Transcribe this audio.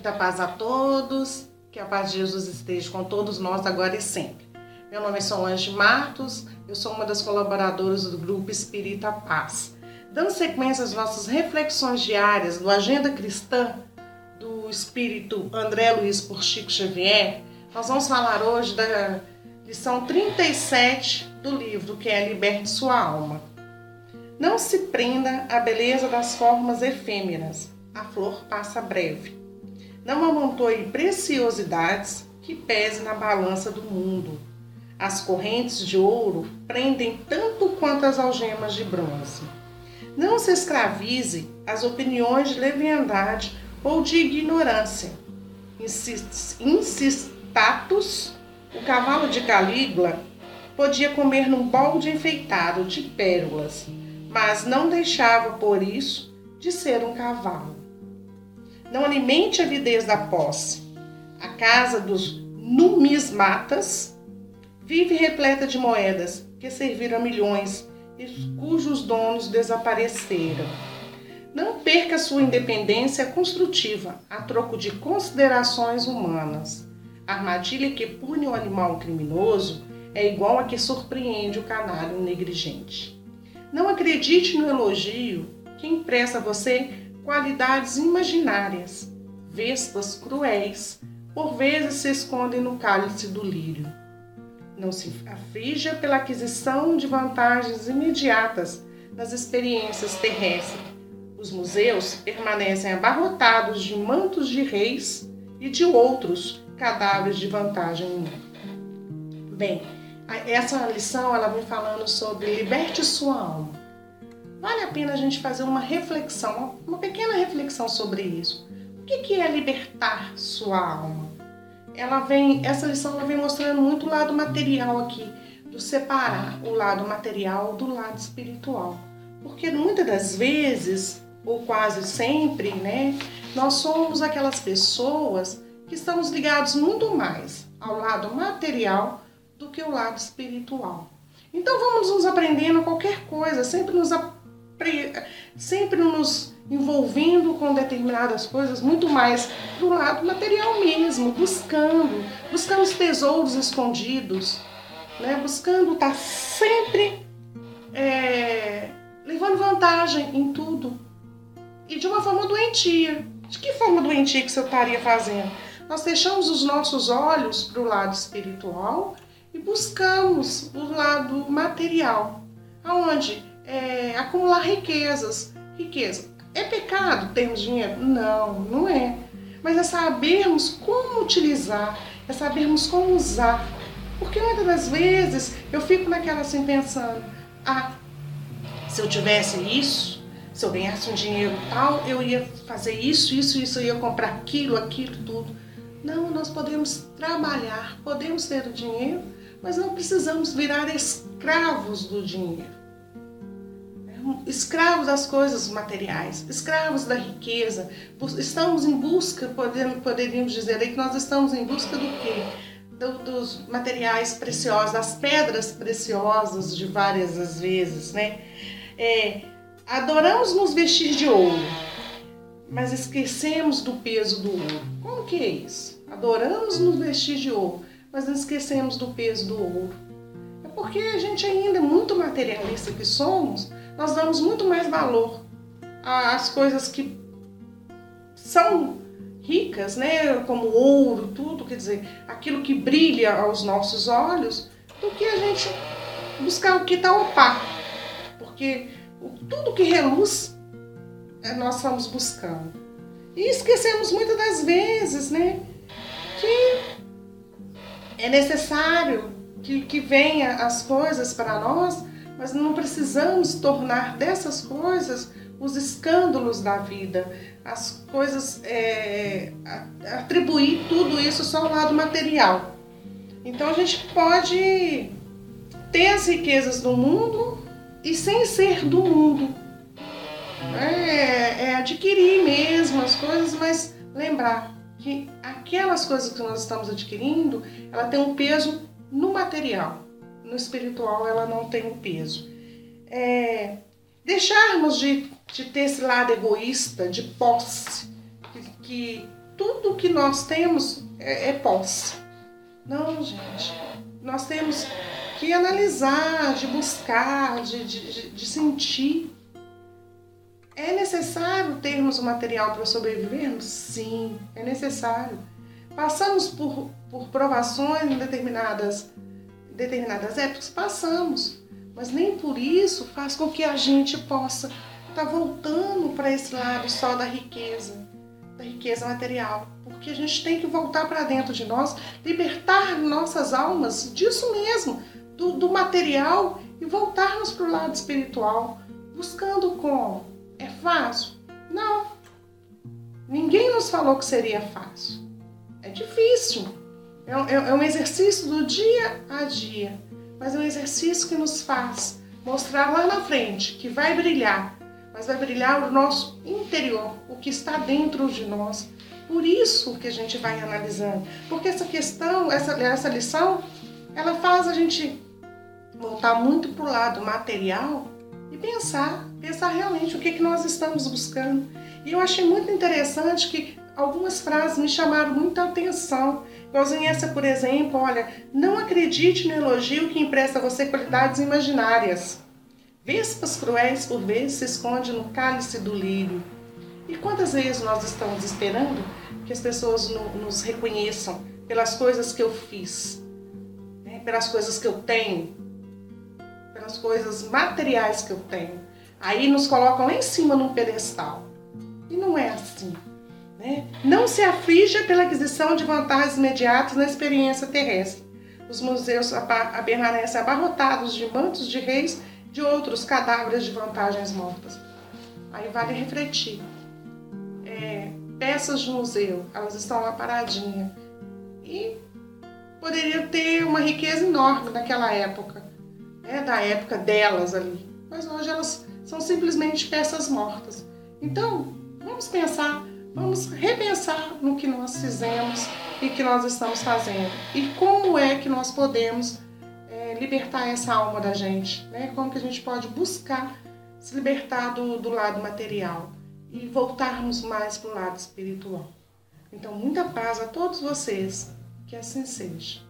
Muita paz a todos, que a paz de Jesus esteja com todos nós agora e sempre. Meu nome é Solange Martos, eu sou uma das colaboradoras do Grupo Espírita Paz. Dando sequência às nossas reflexões diárias do Agenda Cristã do Espírito André Luiz por Chico Xavier, nós vamos falar hoje da lição 37 do livro que é Liberte Sua Alma. Não se prenda à beleza das formas efêmeras, a flor passa breve. Não amontoe preciosidades que pese na balança do mundo. As correntes de ouro prendem tanto quanto as algemas de bronze. Não se escravize às opiniões de leviandade ou de ignorância. Insistatus, o cavalo de Calígula, podia comer num balde enfeitado de pérolas mas não deixava por isso de ser um cavalo. Não alimente a avidez da posse. A casa dos numismatas vive repleta de moedas que serviram a milhões e cujos donos desapareceram. Não perca sua independência construtiva a troco de considerações humanas. A armadilha que pune o animal criminoso é igual a que surpreende o canário negligente. Não acredite no elogio que empresta a você qualidades imaginárias. Vespas cruéis, por vezes se escondem no cálice do lírio. Não se aflija pela aquisição de vantagens imediatas nas experiências terrestres. Os museus permanecem abarrotados de mantos de reis e de outros cadáveres de vantagem. Bem, essa lição ela vem falando sobre liberte sua alma. Vale a pena a gente fazer uma reflexão, uma pequena reflexão sobre isso. O que é libertar sua alma? Ela vem, essa lição ela vem mostrando muito o lado material aqui, do separar o lado material do lado espiritual. Porque muitas das vezes, ou quase sempre, né, nós somos aquelas pessoas que estamos ligados muito mais ao lado material do que o lado espiritual. Então vamos nos aprendendo qualquer coisa, sempre nos, sempre nos envolvendo com determinadas coisas, muito mais do lado material mesmo, buscando, buscando os tesouros escondidos, né? buscando estar sempre é, levando vantagem em tudo. E de uma forma doentia. De que forma doentia que você estaria fazendo? Nós deixamos os nossos olhos para o lado espiritual e buscamos o lado material, aonde é, acumular riquezas. Riqueza. É pecado termos dinheiro? Não, não é. Mas é sabermos como utilizar, é sabermos como usar. Porque muitas das vezes eu fico naquela assim pensando, ah, se eu tivesse isso, se eu ganhasse um dinheiro tal, eu ia fazer isso, isso, isso, eu ia comprar aquilo, aquilo, tudo. Não, nós podemos trabalhar, podemos ter o dinheiro, mas não precisamos virar escravos do dinheiro. Escravos das coisas materiais, escravos da riqueza. Estamos em busca, poderíamos dizer aí que nós estamos em busca do quê? Do, dos materiais preciosos, das pedras preciosas de várias as vezes, né? É, adoramos nos vestir de ouro, mas esquecemos do peso do ouro. Como que é isso? Adoramos nos vestir de ouro, mas esquecemos do peso do ouro. Porque a gente ainda é muito materialista que somos, nós damos muito mais valor às coisas que são ricas, né, como ouro, tudo, quer dizer, aquilo que brilha aos nossos olhos, do que a gente buscar o que está opaco. Porque tudo que reluz, é, nós estamos buscando. E esquecemos muitas das vezes, né, que é necessário que, que venha as coisas para nós, mas não precisamos tornar dessas coisas os escândalos da vida, as coisas, é, atribuir tudo isso só ao lado material. Então a gente pode ter as riquezas do mundo e sem ser do mundo. É, é adquirir mesmo as coisas, mas lembrar que aquelas coisas que nós estamos adquirindo, ela tem um peso no material. No espiritual, ela não tem um peso. É, deixarmos de, de ter esse lado egoísta, de posse, que, que tudo que nós temos é, é posse. Não, gente. Nós temos que analisar, de buscar, de, de, de sentir. É necessário termos o material para sobrevivermos? Sim, é necessário. Passamos por, por provações em determinadas, determinadas épocas? Passamos. Mas nem por isso faz com que a gente possa estar tá voltando para esse lado só da riqueza, da riqueza material. Porque a gente tem que voltar para dentro de nós, libertar nossas almas disso mesmo, do, do material e voltarmos para o lado espiritual. Buscando como? É fácil? Não. Ninguém nos falou que seria fácil. É difícil. É, é, é um exercício do dia a dia. Mas é um exercício que nos faz mostrar lá na frente que vai brilhar. Mas vai brilhar o nosso interior, o que está dentro de nós. Por isso que a gente vai analisando. Porque essa questão, essa, essa lição, ela faz a gente voltar muito para o lado material e pensar, pensar realmente o que, que nós estamos buscando. E eu achei muito interessante que algumas frases me chamaram muita atenção. Igualzinho essa, por exemplo, olha, não acredite no elogio que empresta a você qualidades imaginárias. Vespas cruéis por vezes se esconde no cálice do lírio. E quantas vezes nós estamos esperando que as pessoas nos reconheçam pelas coisas que eu fiz, né? pelas coisas que eu tenho, pelas coisas materiais que eu tenho. Aí nos colocam lá em cima num pedestal. E não é assim. Né? Não se aflija pela aquisição de vantagens imediatas na experiência terrestre. Os museus permanecem abarrotados de mantos de reis de outros cadáveres de vantagens mortas. Aí vale refletir. É, peças de museu, elas estão lá paradinhas. E poderiam ter uma riqueza enorme naquela época né, da época delas ali. Mas hoje elas são simplesmente peças mortas. Então, vamos pensar, vamos repensar no que nós fizemos e que nós estamos fazendo. E como é que nós podemos é, libertar essa alma da gente? Né? Como que a gente pode buscar se libertar do, do lado material e voltarmos mais para o lado espiritual. Então, muita paz a todos vocês. Que assim seja.